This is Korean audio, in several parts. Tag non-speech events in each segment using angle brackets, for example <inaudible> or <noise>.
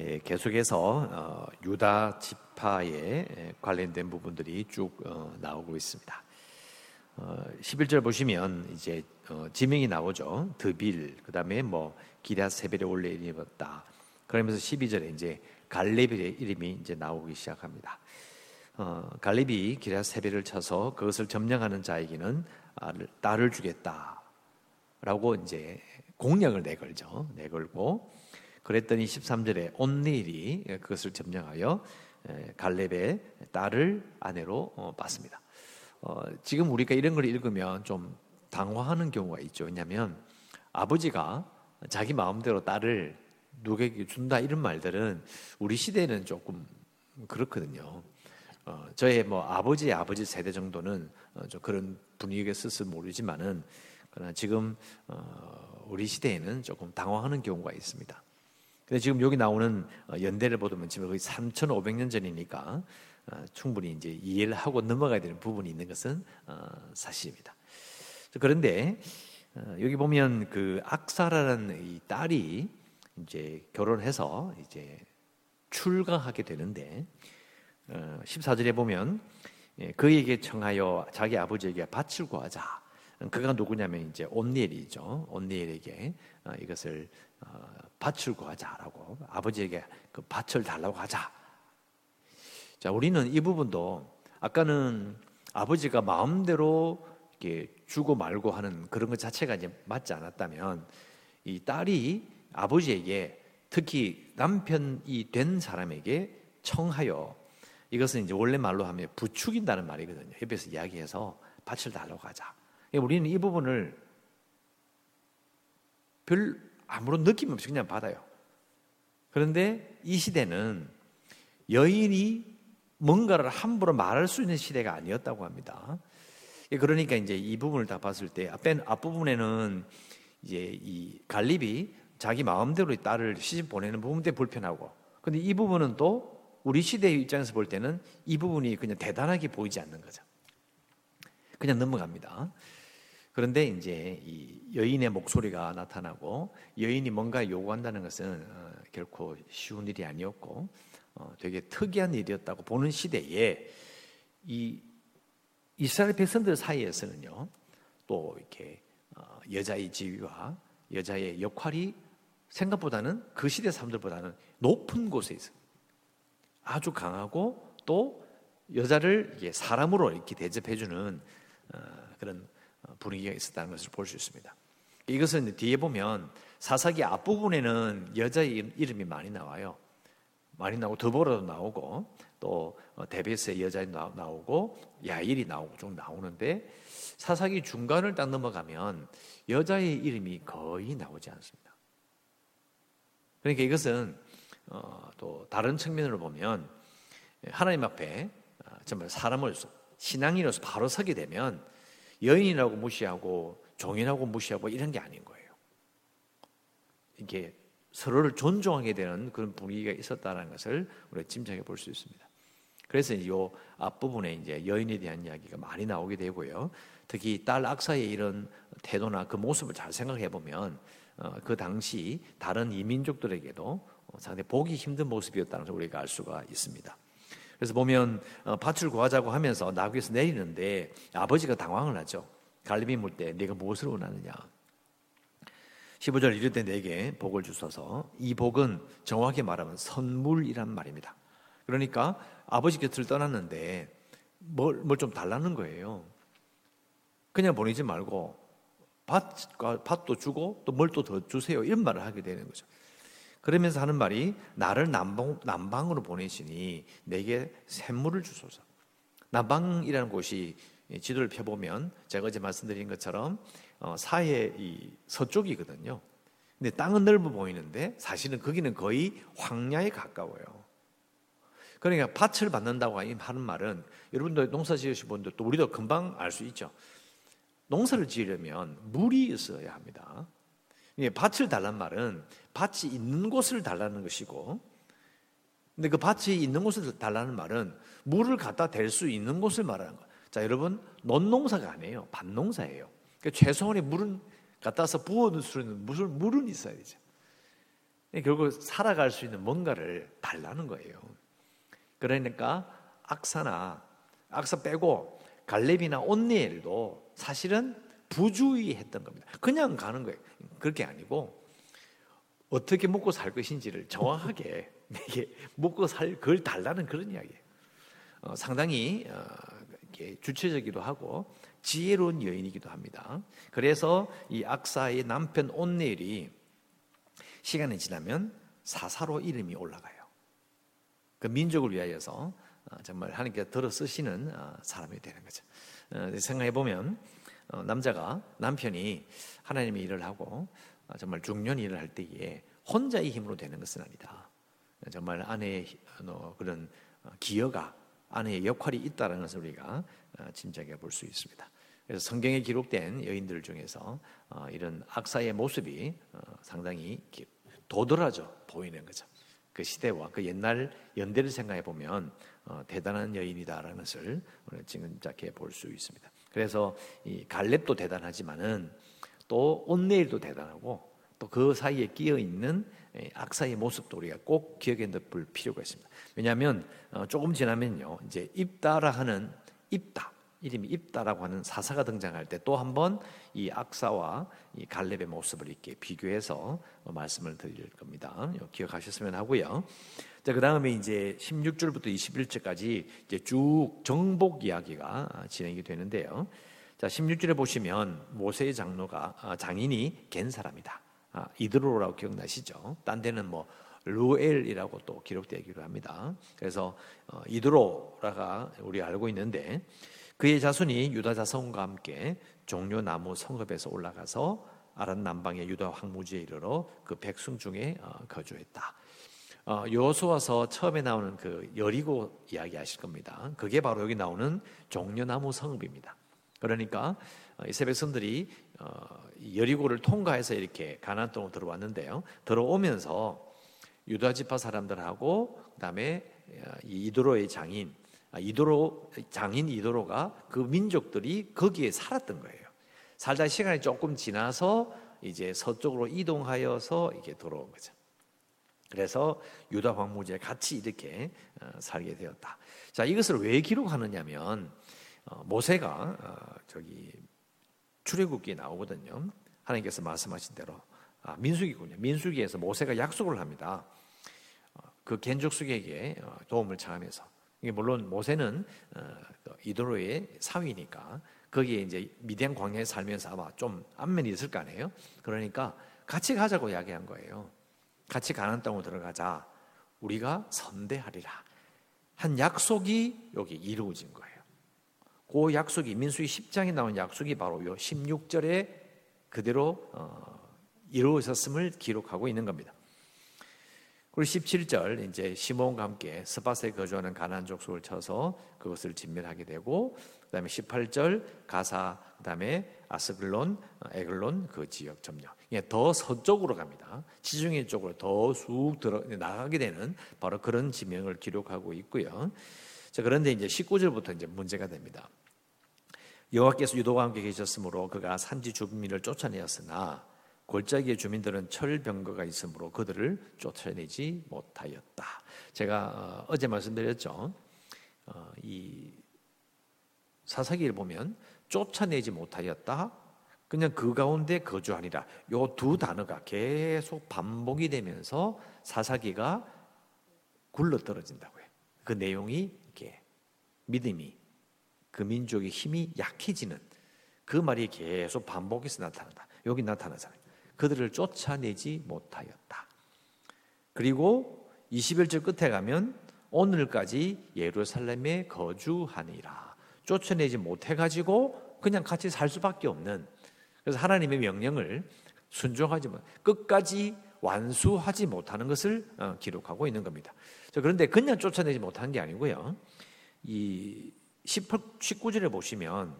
예, 계속해서 어, 유다 지파에 관련된 부분들이 쭉 어, 나오고 있습니다. 11절 어, 보시면 이제 지명이 나오죠. 드빌 그다음에 뭐 기랴 세벨에 올레 입었다. 그러면서 12절에 이제 갈렙의 이름이 이제 나오기 시작합니다. 어, 갈렙이 기랴 세벨을 쳐서 그것을 점령하는 자에게는 딸을 주겠다라고 이제 공약을 내걸죠. 내걸고 그랬더니 13절에 온네일이 그것을 점령하여 갈렙의 딸을 아내로 어, 받습니다. 어, 지금 우리가 이런 걸 읽으면 좀 당황하는 경우가 있죠. 왜냐하면 아버지가 자기 마음대로 딸을 누구에게 준다 이런 말들은 우리 시대에는 조금 그렇거든요. 어, 저의 뭐 아버지의 아버지 세대 정도는 어, 좀 그런 분위기가 있을지 모르지만은 그러나 지금 어, 우리 시대에는 조금 당황하는 경우가 있습니다. 근데 지금 여기 나오는 어, 연대를 보면 지금 거의 3,500년 전이니까 어, 충분히 이제 이해를 하고 넘어가야 되는 부분이 있는 것은 어, 사실입니다. 그런데 여기 보면 그 악사라는 이 딸이 이제 결혼해서 이제 출가하게 되는데 14절에 보면 예, 그에게 청하여 자기 아버지에게 밭을 구하자. 그가 누구냐면 이제 온니엘이죠. 온니엘에게 이것을 밭을 구하자라고 아버지에게 그 밭을 달라고 하자. 자, 우리는 이 부분도 아까는 아버지가 마음대로 이렇게 주고 말고 하는 그런 것 자체가 이제 맞지 않았다면 이 딸이 아버지에게 특히 남편이 된 사람에게 청하여 이것은 이제 원래 말로 하면 부추긴다는 말이거든요. 옆에서 이야기해서 밭을 달라고 하자. 우리는 이 부분을 별 아무런 느낌 없이 그냥 받아요. 그런데 이 시대는 여인이 뭔가를 함부로 말할 수 있는 시대가 아니었다고 합니다. 그러니까 이제 이 부분을 다 봤을 때 앞에 앞부분에는 이제 이 갈립이 자기 마음대로 딸을 시집 보내는 부분 때 불편하고 근데 이 부분은 또 우리 시대의 입장에서 볼 때는 이 부분이 그냥 대단하게 보이지 않는 거죠. 그냥 넘어갑니다. 그런데 이제 이 여인의 목소리가 나타나고 여인이 뭔가 요구한다는 것은 어, 결코 쉬운 일이 아니었고 어, 되게 특이한 일이었다고 보는 시대에 이 이스라엘 백성들 사이에서는요 또 이렇게 어, 여자의 지위와 여자의 역할이 생각보다는 그 시대 사람들보다는 높은 곳에 있어. 아주 강하고 또 여자를 사람으로 이렇게 대접해주는 그런 분위기가 있었다는 것을 볼 수 있습니다. 이것은 뒤에 보면 사사기 앞부분에는 여자의 이름이 많이 나와요. 많이 나오고 더보라도 나오고 또 데베스의 여자이 나오고 야일이 나오고 좀 나오는데 사사기 중간을 딱 넘어가면 여자의 이름이 거의 나오지 않습니다. 그러니까 이것은 어, 또 다른 측면으로 보면 하나님 앞에 어, 정말 사람을 신앙인으로서 바로 서게 되면 여인이라고 무시하고 종인하고 무시하고 이런 게 아닌 거예요. 이게 서로를 존중하게 되는 그런 분위기가 있었다는 것을 우리가 짐작해 볼 수 있습니다. 그래서 이 앞부분에 이제 여인에 대한 이야기가 많이 나오게 되고요. 특히 딸 악사의 이런 태도나 그 모습을 잘 생각해 보면 어, 그 당시 다른 이민족들에게도 상당히 보기 힘든 모습이었다는 것을 우리가 알 수가 있습니다. 그래서 보면 어, 밭을 구하자고 하면서 나귀에서 내리는데 아버지가 당황을 하죠. 갈림이 물 때 네가 무엇을 원하느냐. 15절 이럴 때 내게 복을 주소서 이 복은 정확히 말하면 선물이란 말입니다. 그러니까 아버지 곁을 떠났는데 뭘 좀 달라는 거예요. 그냥 보내지 말고 밭, 밭도 주고 또 뭘 또 더 주세요. 이런 말을 하게 되는 거죠. 그러면서 하는 말이 나를 남방, 남방으로 보내시니 내게 샘물을 주소서. 남방이라는 곳이 지도를 펴보면 제가 어제 말씀드린 것처럼 어, 사해 이 서쪽이거든요. 근데 땅은 넓어 보이는데 사실은 거기는 거의 황야에 가까워요. 그러니까 밭을 받는다고 하는 말은 여러분들 농사 지으신 분들 또 우리도 금방 알 수 있죠. 농사를 지으려면 물이 있어야 합니다. 밭을 달란 말은 밭이 있는 곳을 달라는 것이고, 근데 그 밭이 있는 곳을 달라는 말은 물을 갖다 댈 수 있는 곳을 말하는 거예요. 자, 여러분, 논농사가 아니에요. 밭농사예요. 그러니까 최소한의 물은 갖다서 부어놓을 수 있는 물은, 물은 있어야 되죠. 결국 살아갈 수 있는 뭔가를 달라는 거예요. 그러니까 악사나 악사 빼고 갈렙이나 온니엘도 사실은 부주의했던 겁니다. 그냥 가는 거예요. 그렇게 아니고 어떻게 먹고 살 것인지를 정확하게 <laughs> 내게 먹고 살 그걸 달라는 그런 이야기예요. 어, 상당히 어, 주체적이기도 하고 지혜로운 여인이기도 합니다. 그래서 이 악사의 남편 온네일이 시간이 지나면 사사로 이름이 올라가요. 그 민족을 위하여서 어, 정말 하나님께서 들어 쓰시는 어, 사람이 되는 거죠. 어, 생각해 보면 남자가 남편이 하나님의 일을 하고 정말 중년 일을 할 때에 혼자의 힘으로 되는 것은 아니다. 정말 아내의 그런 기여가 아내의 역할이 있다는 것을 우리가 짐작해 볼 수 있습니다. 그래서 성경에 기록된 여인들 중에서 이런 악사의 모습이 상당히 도드라져 보이는 거죠. 그 시대와 그 옛날 연대를 생각해 보면 어, 대단한 여인이다라는 것을 오늘 짐작해 볼 수 있습니다. 그래서 이 갈렙도 대단하지만은 또 온네일도 대단하고 또 그 사이에 끼어 있는 악사의 모습도 우리가 꼭 기억에 넣을 필요가 있습니다. 왜냐하면 어, 조금 지나면요 이제 입다라 하는 입다 이름이 입다라고 하는 사사가 등장할 때 또 한 번 이 악사와 이 갈렙의 모습을 이렇게 비교해서 말씀을 드릴 겁니다. 기억하셨으면 하고요. 자, 그 다음에 이제 16절부터 21절까지 이제 쭉 정복 이야기가 진행이 되는데요. 자, 16절에 보시면 모세의 장로가 아, 장인이 갠 사람이다. 아, 이드로라고 기억나시죠? 딴 데는 뭐 루엘이라고 또 기록되기로 합니다. 그래서 어, 이드로라가 우리 알고 있는데 그의 자손이 유다 자손과 함께 종려 나무 성읍에서 올라가서 아란 남방의 유다 황무지에 이르러 그 백성 중에 어, 거주했다. 어, 여호수아서 처음에 나오는 그 여리고 이야기 하실 겁니다. 그게 바로 여기 나오는 종려나무 성읍입니다. 그러니까 어, 이세 백성들이 여리고를 통과해서 이렇게 가나안 땅으로 들어왔는데요. 들어오면서 유다 지파 사람들하고 그다음에 이드로의 장인 아, 이도로 장인 이도로가 그 민족들이 거기에 살았던 거예요. 살다 시간이 조금 지나서 이제 서쪽으로 이동하여서 이게 돌아온 거죠. 그래서 유다 황무지에 같이 이렇게 어, 살게 되었다. 자, 이것을 왜 기록하느냐면 어, 모세가 어, 저기 출애굽기에 나오거든요. 하나님께서 말씀하신 대로 아, 민수기군요. 민수기에서 모세가 약속을 합니다. 그 겐족숙에게 도움을 청하면서 물론 모세는 어, 그 이도로의 사위니까 거기에 이제 미디안 광야에 살면서 아마 좀 안면이 있을 거 아니에요. 그러니까 같이 가자고 이야기한 거예요. 같이 가난 땅으로 들어가자. 우리가 선대하리라. 한 약속이 여기 이루어진 거예요. 그 약속이 민수기 10장에 나온 약속이 바로 요 16절에 그대로 어, 이루어졌음을 기록하고 있는 겁니다. 그리고 17절 이제 시몬과 함께 스바스에 거주하는 가나안 족속을 쳐서 그것을 진멸하게 되고 그다음에 18절 가사 그다음에 아스글론 에글론 그 지역 점령. 더 서쪽으로 갑니다. 지중해 쪽으로 더 쑥 들어 나가게 되는 바로 그런 지명을 기록하고 있고요. 자 그런데 이제 19절부터 이제 문제가 됩니다. 여호와께서 유도와 함께 계셨으므로 그가 산지 주민을 쫓아내었으나 골짜기의 주민들은 철병거가 있으므로 그들을 쫓아내지 못하였다. 제가 어, 어제 말씀드렸죠. 어, 이 사사기를 보면 쫓아내지 못하였다. 그냥 그 가운데 거주하니라. 요 두 단어가 계속 반복이 되면서 사사기가 굴러 떨어진다고요. 그 내용이 이게 믿음이 그 민족의 힘이 약해지는 그 말이 계속 반복해서 나타난다. 여기 나타나잖아요. 그들을 쫓아내지 못하였다. 그리고 21절 끝에 가면 오늘까지 예루살렘에 거주하니라. 쫓아내지 못해 가지고 그냥 같이 살 수밖에 없는 그래서 하나님의 명령을 순종하지 못, 끝까지 완수하지 못하는 것을 어, 기록하고 있는 겁니다. 그런데 그냥 쫓아내지 못한 게 아니고요. 이 19절에 보시면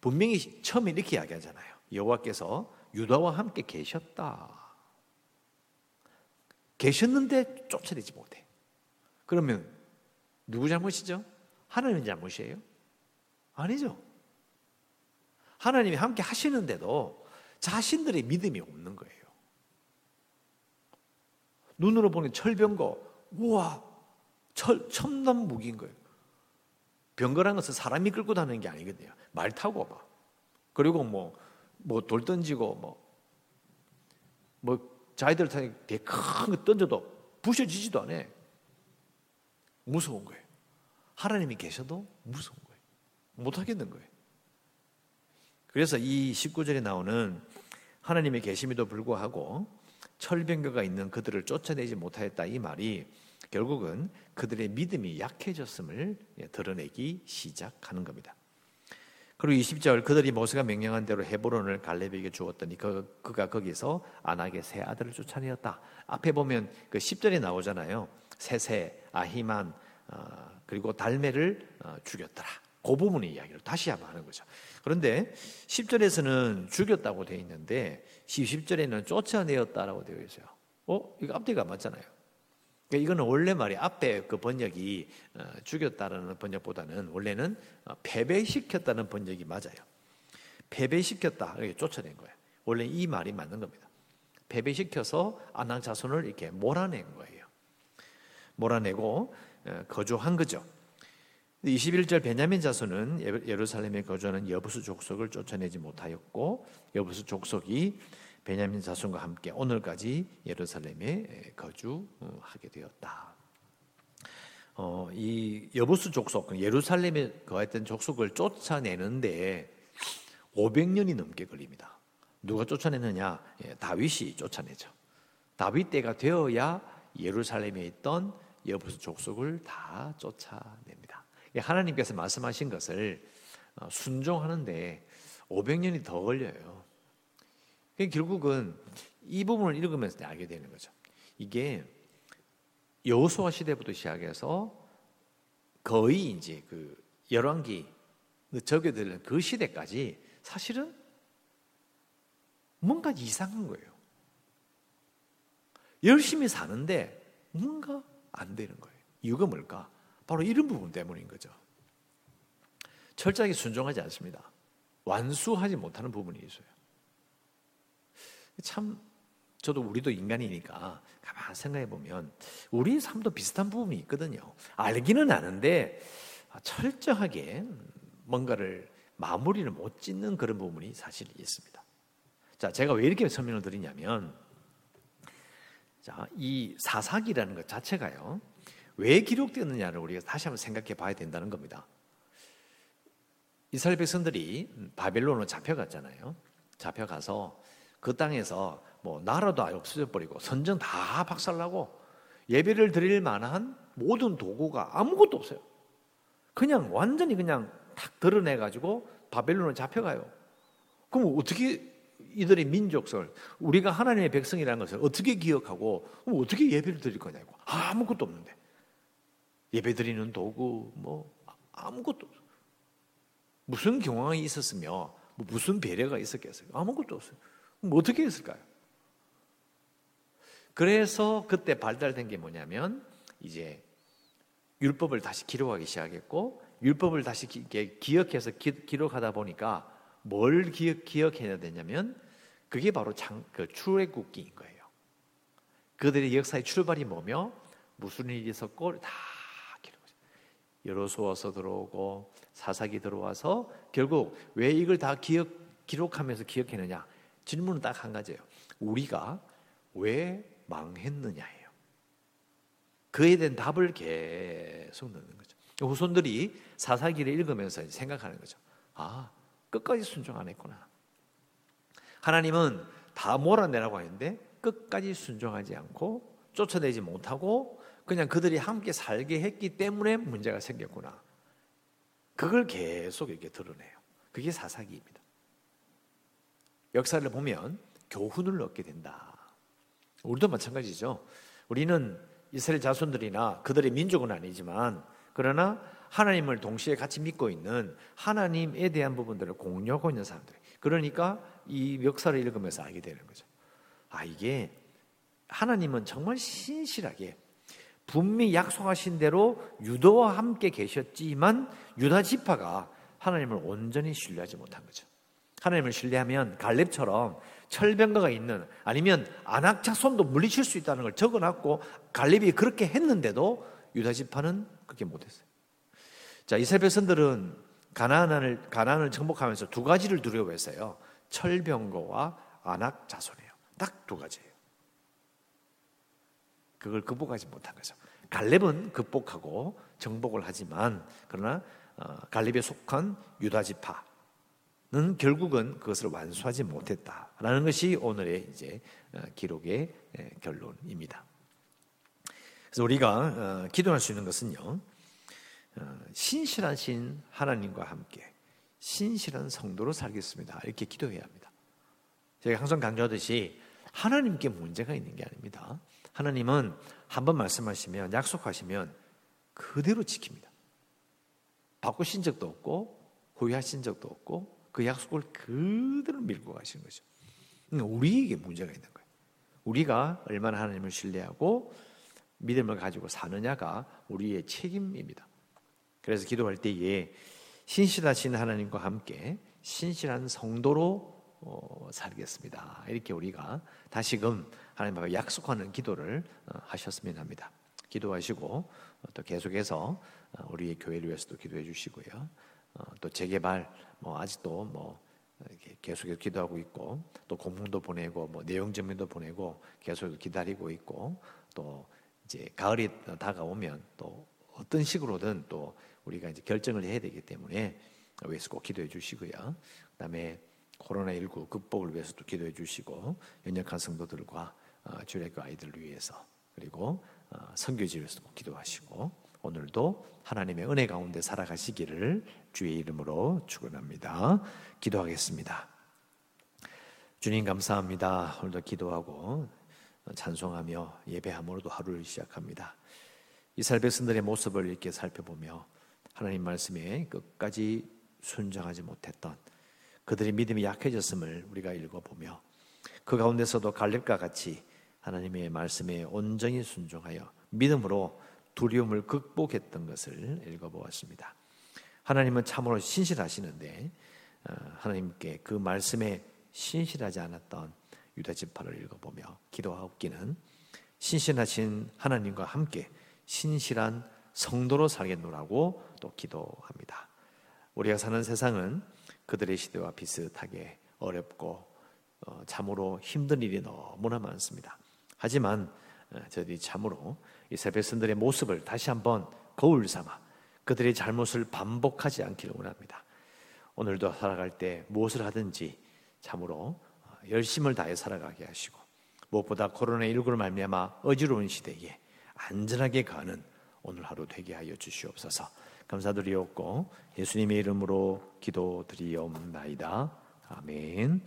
분명히 처음에 이렇게 이야기하잖아요. 여호와께서 유다와 함께 계셨다. 계셨는데 쫓아내지 못해. 그러면 누구 잘못이죠? 하나님 잘못이에요? 아니죠. 하나님이 함께 하시는데도 자신들의 믿음이 없는 거예요. 눈으로 보는 철병거. 우와, 철, 첨단 무기인 거예요. 병거라는 것은 사람이 끌고 다니는 게 아니거든요. 말 타고 봐. 그리고 뭐, 뭐 돌 던지고 뭐, 뭐 자기들 타니 되게 큰거 던져도 부셔지지도 않아. 무서운 거예요. 하나님이 계셔도 무서운 거예요. 못 하겠는 거예요. 그래서 이 19절에 나오는 하나님의 계심에도 불구하고 철병거가 있는 그들을 쫓아내지 못하였다 이 말이 결국은 그들의 믿음이 약해졌음을 드러내기 시작하는 겁니다. 그리고 20절 그들이 모세가 명령한 대로 헤브론을 갈렙에게 주었더니 그, 그가 거기서 안악의 세 아들을 쫓아내었다. 앞에 보면 그 10절에 나오잖아요. 세세, 아히만, 어, 그리고 달메를 어, 죽였더라. 그 부분의 이야기를 다시 한번 하는 거죠. 그런데 10절에서는 죽였다고 되어 있는데 10절에는 쫓아내었다라고 되어 있어요. 어? 이거 앞뒤가 맞잖아요. 그러니까 이거는 원래 말이 앞에 그 번역이 어, 죽였다라는 번역보다는 원래는 어, 패배시켰다는 번역이 맞아요. 패배시켰다 이렇게 쫓아낸 거예요. 원래 이 말이 맞는 겁니다. 패배시켜서 아낙 자손을 이렇게 몰아낸 거예요. 몰아내고 어, 거주한 거죠. 21절 베냐민 자손은 예루살렘에 거주하는 여부수 족속을 쫓아내지 못하였고 여부수 족속이 베냐민 자손과 함께 오늘까지 예루살렘에 거주하게 되었다. 어, 이 여부수 족속, 예루살렘에 거했던 족속을 쫓아내는데 500년이 넘게 걸립니다. 누가 쫓아내느냐? 예, 다윗이 쫓아내죠. 다윗 때가 되어야 예루살렘에 있던 여부수 족속을 다 쫓아냅니다. 하나님께서 말씀하신 것을 어, 순종하는데 500년이 더 걸려요. 결국은 이 부분을 읽으면서 알게 되는 거죠. 이게 여호수아 시대부터 시작해서 거의 이제 그 열왕기 적용되는 그 시대까지 사실은 뭔가 이상한 거예요. 열심히 사는데 뭔가 안 되는 거예요. 이유가 뭘까? 바로 이런 부분 때문인 거죠. 철저하게 순종하지 않습니다. 완수하지 못하는 부분이 있어요. 참 저도 우리도 인간이니까 가만 생각해 보면 우리 삶도 비슷한 부분이 있거든요. 알기는 아는데 철저하게 뭔가를 마무리를 못 짓는 그런 부분이 사실 있습니다. 자, 제가 왜 이렇게 설명을 드리냐면 자, 이 사사기라는 것 자체가요. 왜 기록되었느냐를 우리가 다시 한번 생각해 봐야 된다는 겁니다. 이스라엘 백성들이 바벨론으로 잡혀갔잖아요. 잡혀가서 그 땅에서 뭐 나라도 아예 없어져 버리고 선전 다 박살나고 예배를 드릴 만한 모든 도구가 아무것도 없어요. 그냥 완전히 그냥 탁 드러내 가지고 바벨론을 잡혀가요. 그럼 어떻게 이들의 민족설, 우리가 하나님의 백성이라는 것을 어떻게 기억하고 어떻게 예배를 드릴 거냐고 아무것도 없는데 예배 드리는 도구 뭐 아무것도 없어요. 무슨 경황이 있었으며 뭐 무슨 배려가 있었겠어요? 아무것도 없어요. 뭐 어떻게 했을까요? 그래서 그때 발달된 게 뭐냐면 이제 율법을 다시 기록하기 시작했고 율법을 다시 기, 기억해서 기, 록하다 보니까 뭘 기억, 기억 해야 되냐면 그게 바로 장, 그 출애굽기인 거예요. 그들의 역사의 출발이 뭐며 무슨 일이 있었고 다 기록하죠. 여로수아서 들어오고 사사기 들어와서 결국 왜 이걸 다 기억 기록하면서 기억했느냐? 질문은 딱 한 가지예요. 우리가 왜 망했느냐예요. 그에 대한 답을 계속 넣는 거죠. 후손들이 사사기를 읽으면서 생각하는 거죠. 아, 끝까지 순종 안 했구나. 하나님은 다 몰아내라고 했는데 끝까지 순종하지 않고 쫓아내지 못하고 그냥 그들이 함께 살게 했기 때문에 문제가 생겼구나. 그걸 계속 이렇게 드러내요. 그게 사사기입니다. 역사를 보면 교훈을 얻게 된다. 우리도 마찬가지죠. 우리는 이스라엘 자손들이나 그들의 민족은 아니지만 그러나 하나님을 동시에 같이 믿고 있는 하나님에 대한 부분들을 공유하고 있는 사람들. 그러니까 이 역사를 읽으면서 알게 되는 거죠. 아, 이게 하나님은 정말 신실하게 분명히 약속하신 대로 유도와 함께 계셨지만 유다 지파가 하나님을 온전히 신뢰하지 못한 거죠. 하나님을 신뢰하면 갈렙처럼 철병가가 있는 아니면 안악자손도 물리칠 수 있다는 걸 적어놨고 갈렙이 그렇게 했는데도 유다 지파는 그렇게 못했어요. 자 이스라엘 백성들은 가나안을 가나안을 정복하면서 두 가지를 두려워했어요. 철병거와 안악자손이에요. 딱 두 가지예요. 그걸 극복하지 못한 거죠. 갈렙은 극복하고 정복을 하지만 그러나 어, 갈렙에 속한 유다 지파 는 결국은 그것을 완수하지 못했다라는 것이 오늘의 이제 어, 기록의 결론입니다. 그래서 우리가 어, 기도할 수 있는 것은요 신실하신 하나님과 함께 신실한 성도로 살겠습니다. 이렇게 기도해야 합니다. 제가 항상 강조하듯이 하나님께 문제가 있는 게 아닙니다. 하나님은 한 번 말씀하시면 약속하시면 그대로 지킵니다. 바꾸신 적도 없고 후회하신 적도 없고 그 약속을 그대로 밀고 가시는 거죠. 그러니까 우리에게 문제가 있는 거예요. 우리가 얼마나 하나님을 신뢰하고 믿음을 가지고 사느냐가 우리의 책임입니다. 그래서 기도할 때에 신실하신 하나님과 함께 신실한 성도로 어, 살겠습니다. 이렇게 우리가 다시금 하나님 앞에 약속하는 기도를 어, 하셨으면 합니다. 기도하시고 어, 또 계속해서 어, 우리의 교회를 위해서도 기도해 주시고요. 어, 또 재개발 뭐 아직도 뭐 계속해서 기도하고 있고 또 공문도 보내고 뭐 내용 증명도 보내고 계속 기다리고 있고 또 이제 가을이 다가오면 또 어떤 식으로든 또 우리가 이제 결정을 해야 되기 때문에 위해서 꼭 기도해 주시고요. 그다음에 코로나 19 극복을 위해서도 기도해 주시고 연약한 성도들과 주례교 아이들을 위해서 그리고 선교지 위해서도 기도하시고 오늘도 하나님의 은혜 가운데 살아가시기를 주의 이름으로 축원합니다. 기도하겠습니다. 주님 감사합니다. 오늘도 기도하고 찬송하며 예배함으로도 하루를 시작합니다. 이스라엘 백성들의 모습을 이렇게 살펴보며 하나님 말씀에 끝까지 순종하지 못했던 그들의 믿음이 약해졌음을 우리가 읽어보며 그 가운데서도 갈렙과 같이 하나님의 말씀에 온전히 순종하여 믿음으로 두려움을 극복했던 것을 읽어보았습니다. 하나님은 참으로 신실하시는데 어, 하나님께 그 말씀에 신실하지 않았던 유다 지파를 읽어보며 기도하옵기는 신실하신 하나님과 함께 신실한 성도로 살겠노라고 또 기도합니다. 우리가 사는 세상은 그들의 시대와 비슷하게 어렵고 어, 참으로 힘든 일이 너무나 많습니다. 하지만 어, 저들이 참으로 백성들의 모습을 다시 한번 거울 삼아 그들의 잘못을 반복하지 않기를 원합니다. 오늘도 살아갈 때 무엇을 하든지 참으로 어, 열심을 다해 살아가게 하시고 무엇보다 코로나19를 말미암아 어지러운 시대에 안전하게 가는 오늘 하루 되게 하여 주시옵소서. 감사드리옵고 예수님의 이름으로 기도드리옵나이다. 아멘.